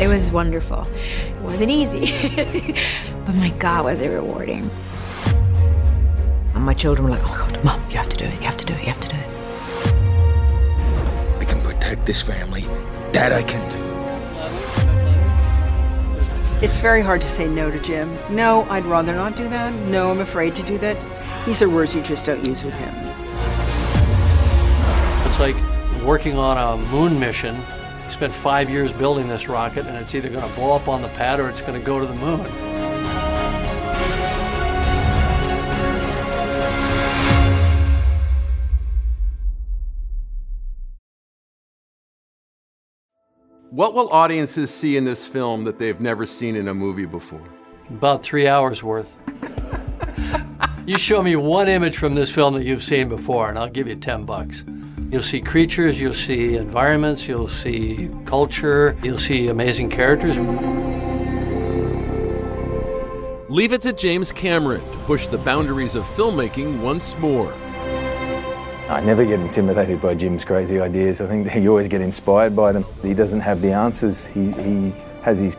It was wonderful. It wasn't easy, but my God, was it rewarding. And my children were like, oh God, Mom, you have to do it, you have to do it, you have to do it. I can protect this family. That I can do. It's very hard to say no to Jim. No, I'd rather not do that. No, I'm afraid to do that. These are words you just don't use with him. It's like working on a moon mission. Spent five years building this rocket, and it's either going to blow up on the pad or it's going to go to the moon. What will audiences see in this film that they've never seen in a movie before? About three hours worth. you show me one image from this film that you've seen before, and I'll give you 10 bucks. You'll see creatures, you'll see environments, you'll see culture, you'll see amazing characters. Leave it to James Cameron to push the boundaries of filmmaking once more. I never get intimidated by Jim's crazy ideas. I think that you always get inspired by them. He doesn't have the answers. He, he has his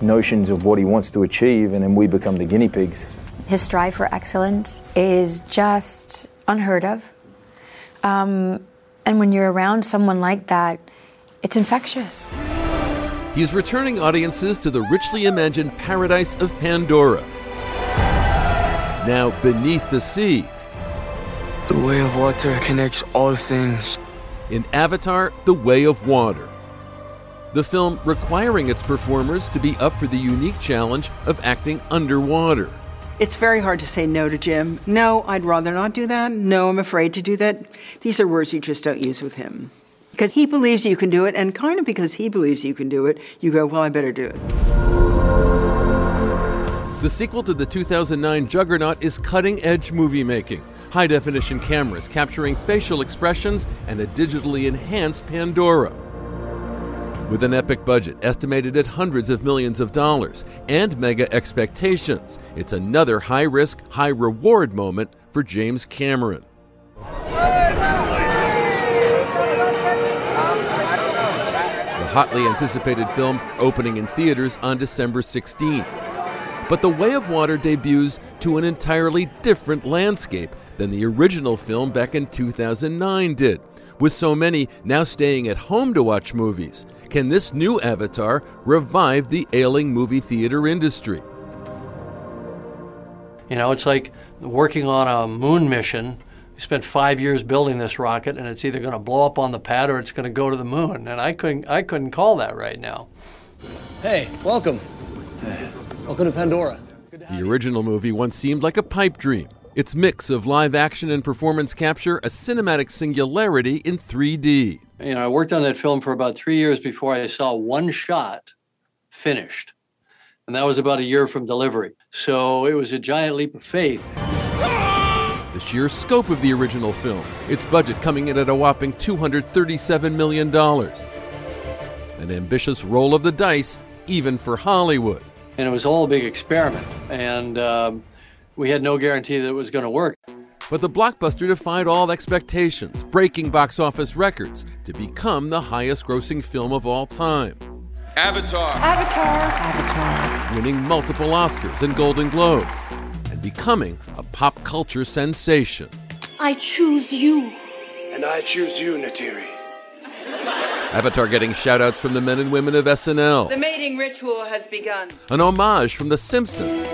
notions of what he wants to achieve, and then we become the guinea pigs. His strive for excellence is just unheard of. Um, and when you're around someone like that, it's infectious. He's returning audiences to the richly imagined paradise of Pandora. Now, beneath the sea, The way of water connects all things. in Avatar The Way of Water. The film requiring its performers to be up for the unique challenge of acting underwater. It's very hard to say no to Jim. No, I'd rather not do that. No, I'm afraid to do that. These are words you just don't use with him. Because he believes you can do it, and kind of because he believes you can do it, you go, well, I better do it. The sequel to the 2009 Juggernaut is cutting edge movie making. High definition cameras capturing facial expressions and a digitally enhanced Pandora. With an epic budget estimated at hundreds of millions of dollars and mega expectations, it's another high risk, high reward moment for James Cameron. The hotly anticipated film opening in theaters on December 16th. But The Way of Water debuts to an entirely different landscape than the original film back in 2009 did. With so many now staying at home to watch movies, can this new Avatar revive the ailing movie theater industry? You know, it's like working on a moon mission. You spent five years building this rocket, and it's either going to blow up on the pad or it's going to go to the moon. And I couldn't, I couldn't call that right now. Hey, welcome. Welcome to Pandora. The original movie once seemed like a pipe dream. Its mix of live action and performance capture a cinematic singularity in 3D. You know, I worked on that film for about three years before I saw one shot finished. And that was about a year from delivery. So it was a giant leap of faith. The sheer scope of the original film, its budget coming in at a whopping $237 million. An ambitious roll of the dice, even for Hollywood. And it was all a big experiment. And um, we had no guarantee that it was going to work. But the blockbuster defied all expectations, breaking box office records to become the highest grossing film of all time. Avatar. Avatar. Avatar. winning multiple Oscars and Golden Globes, and becoming a pop culture sensation. I choose you. And I choose you, Neytiri. Avatar getting shoutouts from the men and women of SNL, The mating ritual has begun. an homage from The Simpsons,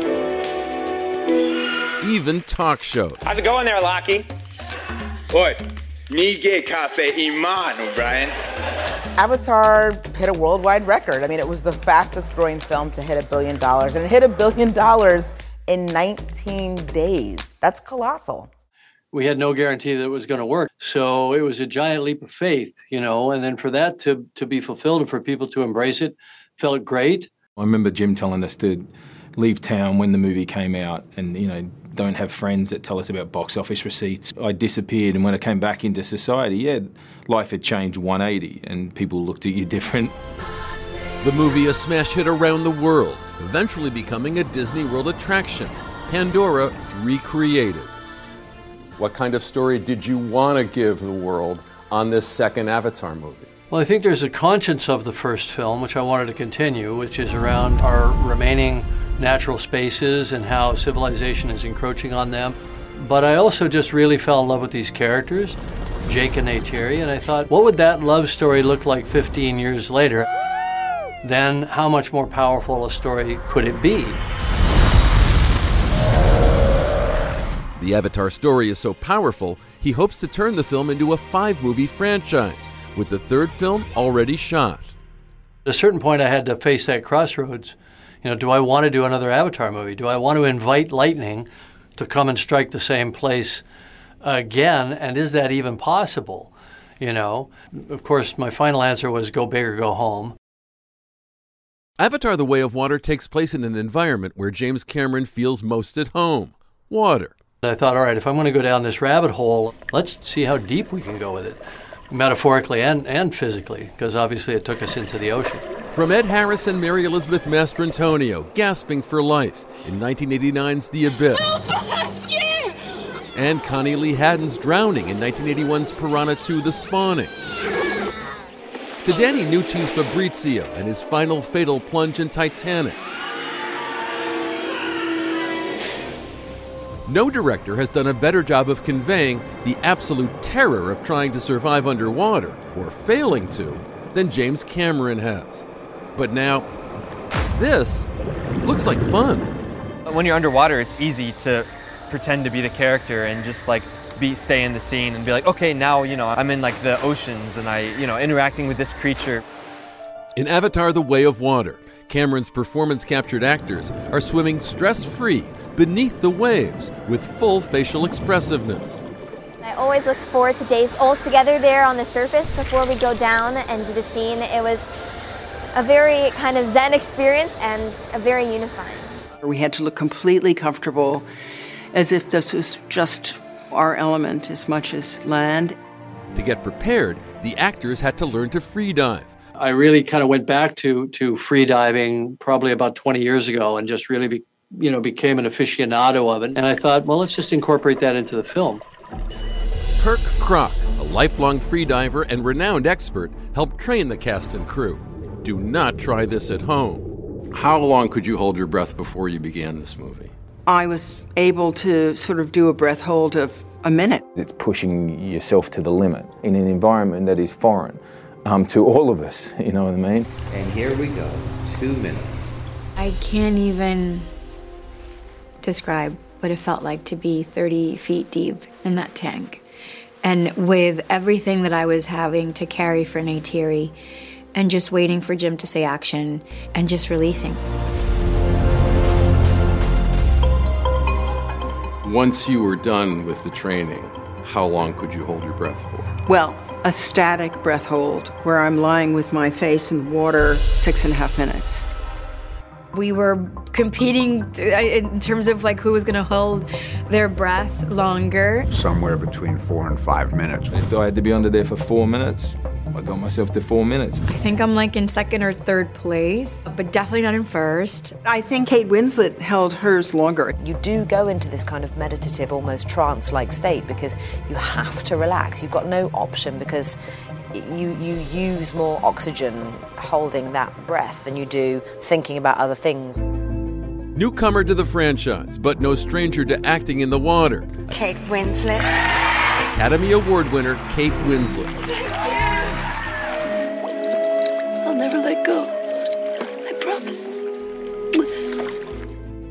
even talk shows. How's it going there, Lockie? Oi, Nige Cafe Iman, O'Brien. Avatar hit a worldwide record. I mean, it was the fastest growing film to hit a billion dollars, and it hit a billion dollars in 19 days. That's colossal. We had no guarantee that it was going to work. So it was a giant leap of faith, you know, and then for that to, to be fulfilled and for people to embrace it felt great. I remember Jim telling us to leave town when the movie came out and, you know, don't have friends that tell us about box office receipts. I disappeared, and when I came back into society, yeah, life had changed 180 and people looked at you different. The movie a smash hit around the world, eventually becoming a Disney World attraction. Pandora recreated. What kind of story did you want to give the world on this second Avatar movie? Well, I think there's a conscience of the first film, which I wanted to continue, which is around our remaining natural spaces and how civilization is encroaching on them. But I also just really fell in love with these characters, Jake and Neytiri, and I thought, what would that love story look like 15 years later? Then how much more powerful a story could it be? The Avatar story is so powerful, he hopes to turn the film into a five movie franchise, with the third film already shot. At a certain point, I had to face that crossroads. You know, do I want to do another Avatar movie? Do I want to invite lightning to come and strike the same place again? And is that even possible? You know, of course, my final answer was go big or go home. Avatar The Way of Water takes place in an environment where James Cameron feels most at home water. I thought, all right, if I'm going to go down this rabbit hole, let's see how deep we can go with it, metaphorically and, and physically, because obviously it took us into the ocean. From Ed Harris and Mary Elizabeth Mastrantonio, gasping for life in 1989's The Abyss. And Connie Lee Haddon's drowning in 1981's Piranha 2 The Spawning. To Danny Nucci's Fabrizio and his final fatal plunge in Titanic. No director has done a better job of conveying the absolute terror of trying to survive underwater, or failing to, than James Cameron has. But now, this looks like fun. When you're underwater, it's easy to pretend to be the character and just like be stay in the scene and be like, okay, now you know I'm in like the oceans and I you know interacting with this creature. In Avatar: The Way of Water, Cameron's performance captured actors are swimming stress free beneath the waves with full facial expressiveness. I always looked forward to days all together there on the surface before we go down and do the scene. It was a very kind of zen experience and a very unifying. We had to look completely comfortable as if this was just our element as much as land. To get prepared, the actors had to learn to free dive. I really kind of went back to to free diving probably about 20 years ago and just really be, you know became an aficionado of it. And I thought, well, let's just incorporate that into the film. Kirk Krack, a lifelong freediver and renowned expert, helped train the cast and crew. Do not try this at home. How long could you hold your breath before you began this movie? I was able to sort of do a breath hold of a minute. It's pushing yourself to the limit in an environment that is foreign um, to all of us, you know what I mean? And here we go, two minutes. I can't even describe what it felt like to be 30 feet deep in that tank. And with everything that I was having to carry for Neytiri, and just waiting for Jim to say action and just releasing. Once you were done with the training, how long could you hold your breath for? Well, a static breath hold where I'm lying with my face in the water six and a half minutes. We were competing in terms of like who was going to hold their breath longer. Somewhere between four and five minutes. If I had to be under there for four minutes, Oh I got myself to four minutes. I think I'm like in second or third place, but definitely not in first. I think Kate Winslet held hers longer. You do go into this kind of meditative, almost trance like state because you have to relax. You've got no option because you, you use more oxygen holding that breath than you do thinking about other things. Newcomer to the franchise, but no stranger to acting in the water. Kate Winslet. Academy Award winner Kate Winslet. Promise.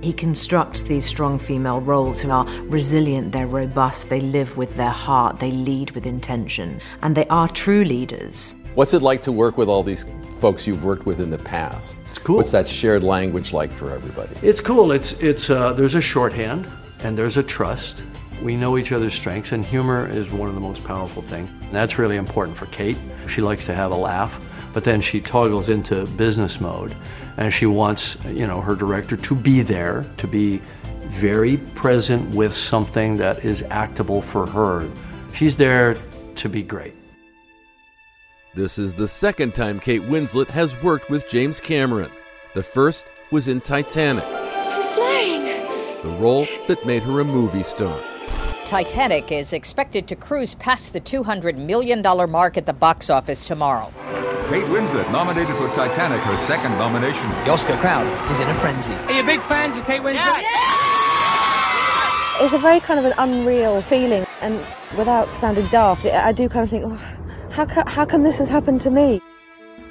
He constructs these strong female roles who are resilient, they're robust, they live with their heart, they lead with intention, and they are true leaders. What's it like to work with all these folks you've worked with in the past? It's cool. What's that shared language like for everybody? It's cool. It's it's uh, there's a shorthand and there's a trust. We know each other's strengths, and humor is one of the most powerful things. And that's really important for Kate. She likes to have a laugh, but then she toggles into business mode, and she wants you know her director to be there, to be very present with something that is actable for her. She's there to be great. This is the second time Kate Winslet has worked with James Cameron. The first was in Titanic. I'm flying. The role that made her a movie star. Titanic is expected to cruise past the $200 million mark at the box office tomorrow. Kate Winslet nominated for Titanic, her second nomination. The Oscar crowd is in a frenzy. Are you big fans of Kate Winslet? It's a very kind of an unreal feeling, and without sounding daft, I do kind of think, oh, how, ca- how come this has happened to me?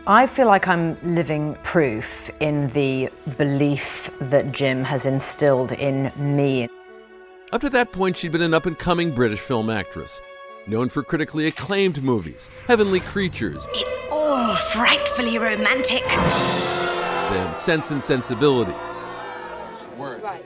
I feel like I'm living proof in the belief that Jim has instilled in me. Up to that point, she'd been an up and coming British film actress, known for critically acclaimed movies, Heavenly Creatures, It's all frightfully romantic. then Sense and Sensibility.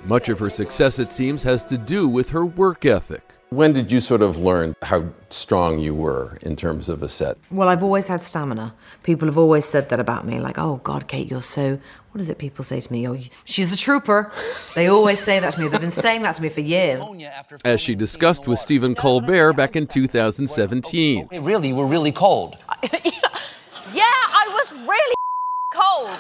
Much of her success, it seems, has to do with her work ethic. When did you sort of learn how strong you were in terms of a set? Well, I've always had stamina. People have always said that about me, like, oh God, Kate, you're so. What is it people say to me? Oh, she's a trooper. They always say that to me. They've been saying that to me for years. As she discussed with Stephen Colbert back in 2017. Hey, really, you were really cold. Yeah, really cold.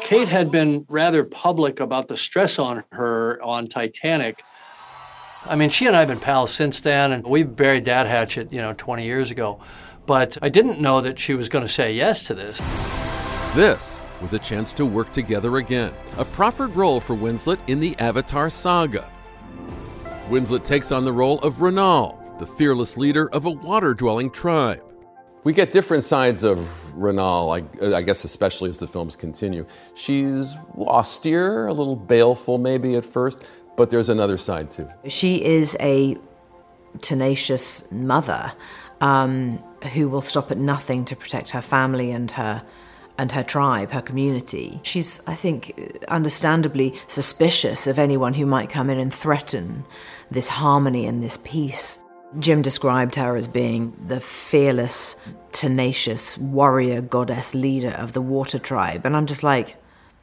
Kate had been rather public about the stress on her on Titanic. I mean, she and I have been pals since then, and we buried that hatchet, you know, 20 years ago. But I didn't know that she was going to say yes to this. This was a chance to work together again, a proffered role for Winslet in the Avatar saga. Winslet takes on the role of Ronal, the fearless leader of a water dwelling tribe. We get different sides of Ronal, I, I guess, especially as the films continue. She's austere, a little baleful maybe at first, but there's another side too. She is a tenacious mother um, who will stop at nothing to protect her family and her and her tribe, her community. She's, I think, understandably suspicious of anyone who might come in and threaten this harmony and this peace. Jim described her as being the fearless, tenacious warrior goddess leader of the water tribe. And I'm just like,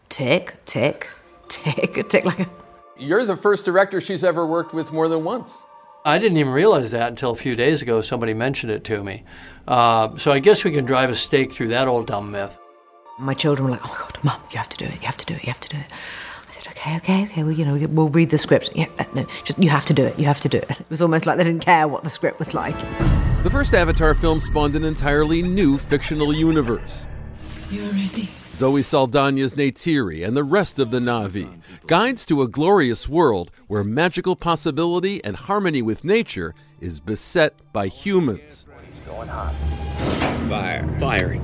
tick, tick, tick, tick, like You're the first director she's ever worked with more than once. I didn't even realize that until a few days ago. Somebody mentioned it to me. Uh, so I guess we can drive a stake through that old dumb myth. My children were like, "Oh my God, mom, you have to do it. You have to do it. You have to do it." I said, "Okay, okay, okay. Well, you know, we'll read the script. Yeah, uh, no, just you have to do it. You have to do it." It was almost like they didn't care what the script was like. The first Avatar film spawned an entirely new fictional universe. You ready? Zoe Saldana's Neytiri and the rest of the Na'vi, guides to a glorious world where magical possibility and harmony with nature is beset by humans. Fire. Firing.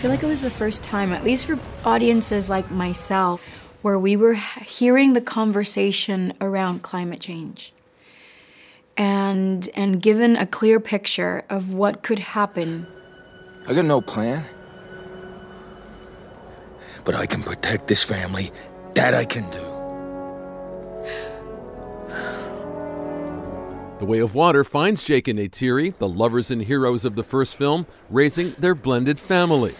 I feel like it was the first time, at least for audiences like myself, where we were hearing the conversation around climate change and and given a clear picture of what could happen. I got no plan. But I can protect this family. That I can do. The Way of Water finds Jake and Neytiri, the lovers and heroes of the first film, raising their blended family.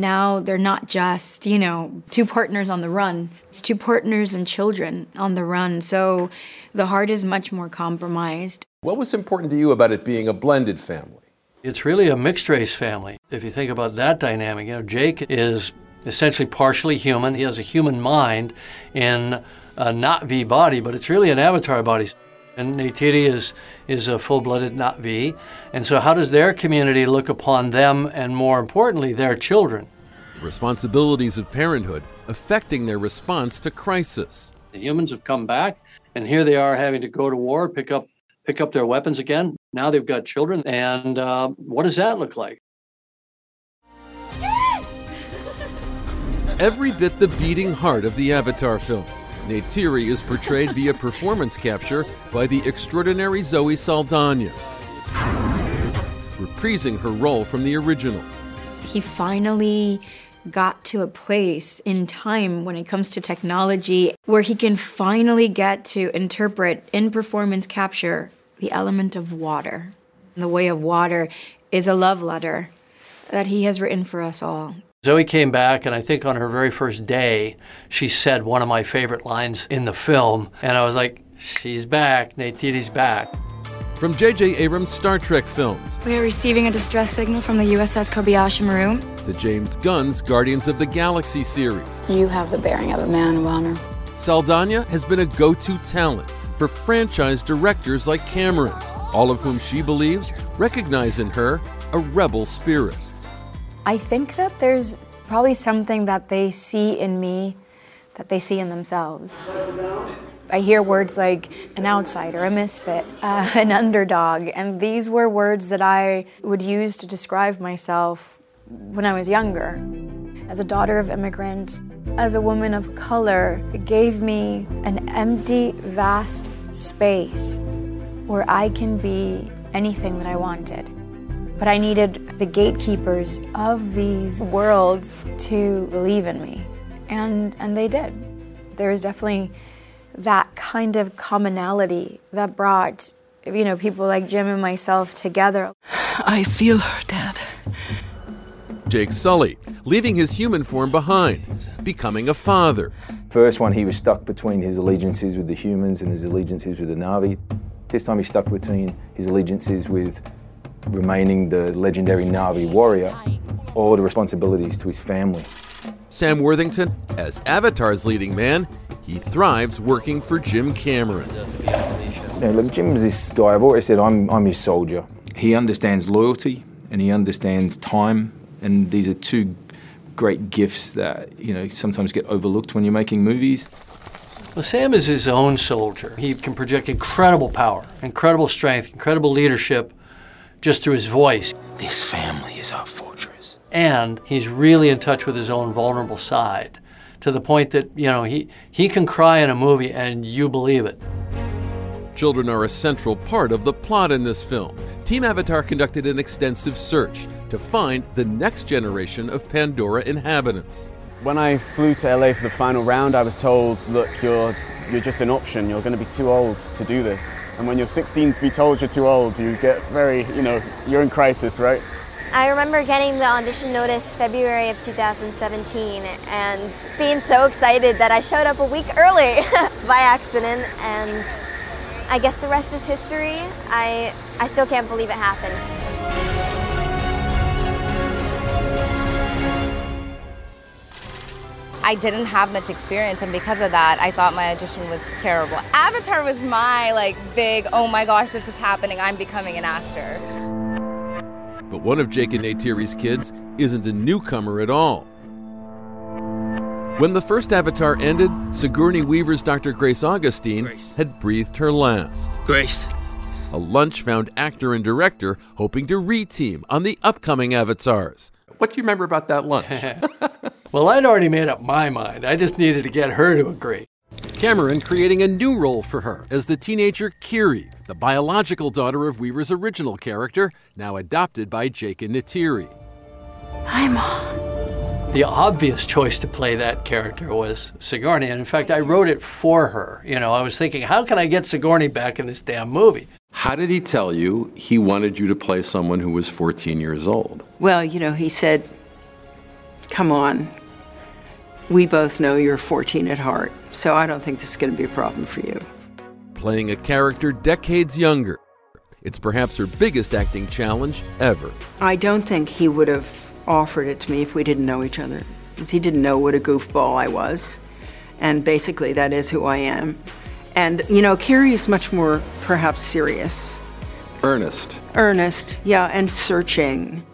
Now they're not just, you know, two partners on the run. It's two partners and children on the run. So the heart is much more compromised. What was important to you about it being a blended family? It's really a mixed race family. If you think about that dynamic, you know, Jake is essentially partially human. He has a human mind in a Na'vi body, but it's really an avatar body. And Neytiri is, is a full blooded Na'vi. And so, how does their community look upon them and, more importantly, their children? Responsibilities of parenthood affecting their response to crisis. The humans have come back, and here they are having to go to war, pick up, pick up their weapons again. Now they've got children, and uh, what does that look like? Every bit the beating heart of the Avatar films. Neytiri is portrayed via performance capture by the extraordinary Zoe Saldana, reprising her role from the original. He finally got to a place in time when it comes to technology where he can finally get to interpret in performance capture the element of water. The way of water is a love letter that he has written for us all. Zoe came back, and I think on her very first day, she said one of my favorite lines in the film. And I was like, she's back. Neytiri's back. From J.J. Abrams' Star Trek films, We are receiving a distress signal from the USS Kobayashi Maru. the James Gunn's Guardians of the Galaxy series, You have the bearing of a man of honor. Saldana has been a go to talent for franchise directors like Cameron, all of whom she believes recognize in her a rebel spirit. I think that there's probably something that they see in me that they see in themselves. I hear words like an outsider, a misfit, uh, an underdog, and these were words that I would use to describe myself when I was younger. As a daughter of immigrants, as a woman of color, it gave me an empty, vast space where I can be anything that I wanted. But I needed the gatekeepers of these worlds to believe in me. And, and they did. There was definitely that kind of commonality that brought you know people like Jim and myself together. I feel her, Dad. Jake Sully, leaving his human form behind, becoming a father. First one, he was stuck between his allegiances with the humans and his allegiances with the Na'vi. This time, he's stuck between his allegiances with remaining the legendary Na'vi warrior or the responsibilities to his family. Sam Worthington, as Avatar's leading man, he thrives working for Jim Cameron. You know, look, Jim's this guy, I've always said I'm, I'm his soldier. He understands loyalty and he understands time, and these are two great gifts that you know sometimes get overlooked when you're making movies. Well, Sam is his own soldier. He can project incredible power, incredible strength, incredible leadership just through his voice. This family is our fortress. And he's really in touch with his own vulnerable side to the point that, you know, he, he can cry in a movie and you believe it. Children are a central part of the plot in this film. Team Avatar conducted an extensive search to find the next generation of Pandora inhabitants. When I flew to LA for the final round, I was told, look, you're, you're just an option. You're going to be too old to do this. And when you're 16 to be told you're too old, you get very, you know, you're in crisis, right? I remember getting the audition notice February of 2017 and being so excited that I showed up a week early by accident and I guess the rest is history. I, I still can't believe it happened. I didn't have much experience and because of that I thought my audition was terrible. Avatar was my like big oh my gosh this is happening I'm becoming an actor. But one of Jake and Neytiri's kids isn't a newcomer at all. When the first Avatar ended, Sigourney Weaver's Dr. Grace Augustine Grace. had breathed her last. Grace. A lunch found actor and director hoping to reteam on the upcoming Avatars. What do you remember about that lunch? well, I'd already made up my mind. I just needed to get her to agree. Cameron creating a new role for her as the teenager Kiri, the biological daughter of Weaver's original character, now adopted by Jake and Neytiri. Hi, Mom. The obvious choice to play that character was Sigourney, and in fact, I wrote it for her. You know, I was thinking, how can I get Sigourney back in this damn movie? How did he tell you he wanted you to play someone who was 14 years old? Well, you know, he said, Come on. We both know you're 14 at heart, so I don't think this is going to be a problem for you. Playing a character decades younger. It's perhaps her biggest acting challenge ever. I don't think he would have offered it to me if we didn't know each other, because he didn't know what a goofball I was. And basically, that is who I am. And, you know, Kiri is much more perhaps serious. Earnest. Earnest, yeah, and searching.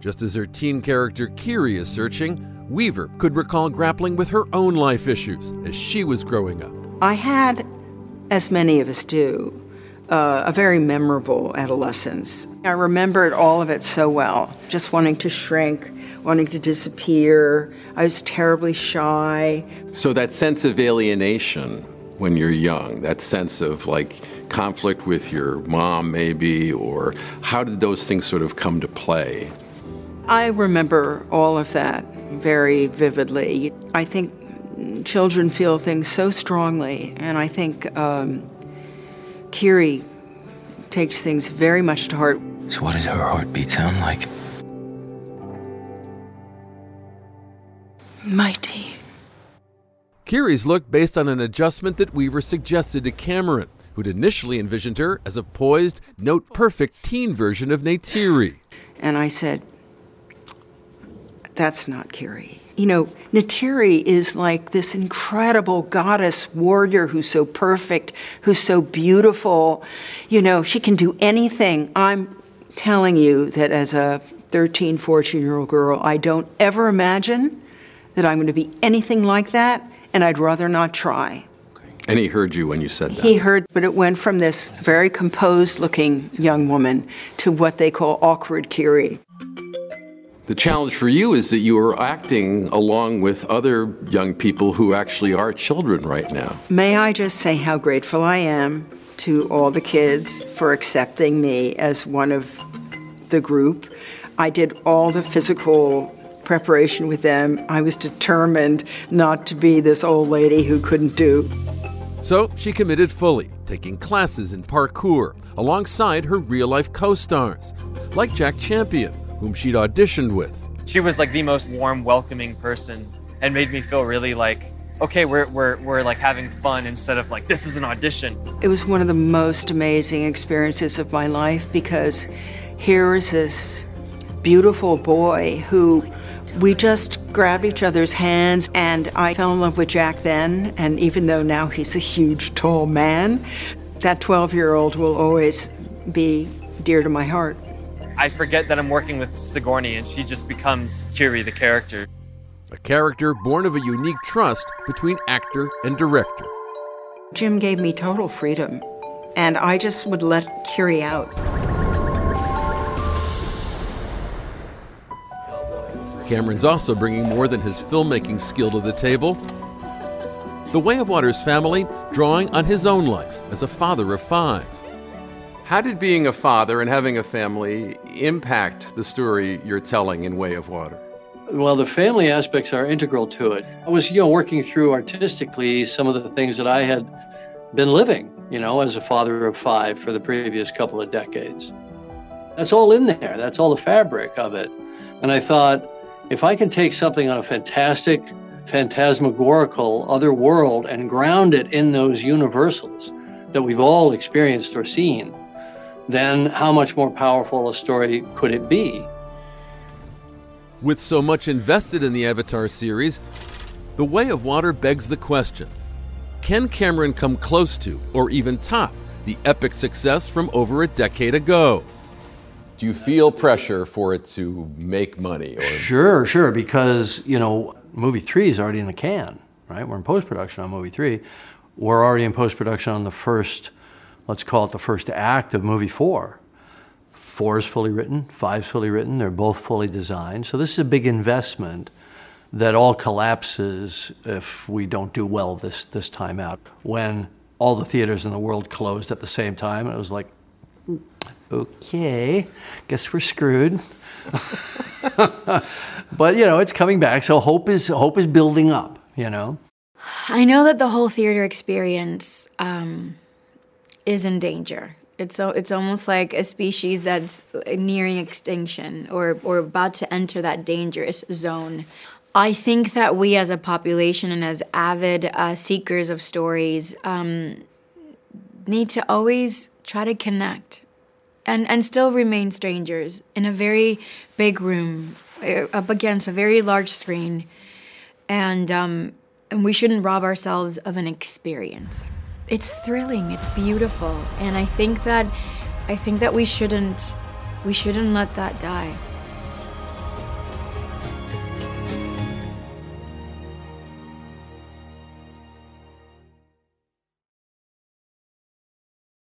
Just as her teen character Kiri is searching, Weaver could recall grappling with her own life issues as she was growing up. I had, as many of us do, uh, a very memorable adolescence. I remembered all of it so well, just wanting to shrink, wanting to disappear. I was terribly shy. So, that sense of alienation when you're young, that sense of like conflict with your mom, maybe, or how did those things sort of come to play? I remember all of that very vividly. I think children feel things so strongly, and I think um, Kiri takes things very much to heart. So, what does her heartbeat sound like? Mighty. Kiri's look based on an adjustment that Weaver suggested to Cameron, who'd initially envisioned her as a poised, note perfect teen version of Neytiri. And I said, That's not Kiri. You know, Neytiri is like this incredible goddess warrior who's so perfect, who's so beautiful. You know, she can do anything. I'm telling you that as a 13, 14 year old girl, I don't ever imagine that I'm going to be anything like that, and I'd rather not try. And he heard you when you said that. He heard, but it went from this very composed looking young woman to what they call awkward Kiri. The challenge for you is that you are acting along with other young people who actually are children right now. May I just say how grateful I am to all the kids for accepting me as one of the group. I did all the physical preparation with them. I was determined not to be this old lady who couldn't do. So she committed fully, taking classes in parkour alongside her real life co stars, like Jack Champion, whom she'd auditioned with. She was like the most warm, welcoming person and made me feel really like, okay, we're, we're, we're like having fun instead of like, this is an audition. It was one of the most amazing experiences of my life because here is this beautiful boy who we just grabbed each other's hands, and I fell in love with Jack then. And even though now he's a huge, tall man, that 12 year old will always be dear to my heart. I forget that I'm working with Sigourney, and she just becomes Kiri, the character. A character born of a unique trust between actor and director. Jim gave me total freedom, and I just would let Kiri out. Cameron's also bringing more than his filmmaking skill to the table. The Way of Water's family drawing on his own life as a father of five. How did being a father and having a family impact the story you're telling in Way of Water? Well, the family aspects are integral to it. I was, you know, working through artistically some of the things that I had been living, you know, as a father of five for the previous couple of decades. That's all in there. That's all the fabric of it. And I thought, if I can take something on a fantastic, phantasmagorical other world and ground it in those universals that we've all experienced or seen, then how much more powerful a story could it be? With so much invested in the Avatar series, The Way of Water begs the question Can Cameron come close to, or even top, the epic success from over a decade ago? Do you feel pressure for it to make money? Or? Sure, sure, because, you know, movie three is already in the can, right? We're in post production on movie three. We're already in post production on the first, let's call it the first act of movie four. Four is fully written, five's fully written, they're both fully designed. So this is a big investment that all collapses if we don't do well this, this time out. When all the theaters in the world closed at the same time, it was like, okay, guess we're screwed. but you know, it's coming back, so hope is hope is building up. You know. I know that the whole theater experience um, is in danger. It's so it's almost like a species that's nearing extinction or or about to enter that dangerous zone. I think that we as a population and as avid uh, seekers of stories um, need to always try to connect and and still remain strangers in a very big room uh, up against a very large screen and um, and we shouldn't rob ourselves of an experience it's thrilling it's beautiful and i think that i think that we shouldn't we shouldn't let that die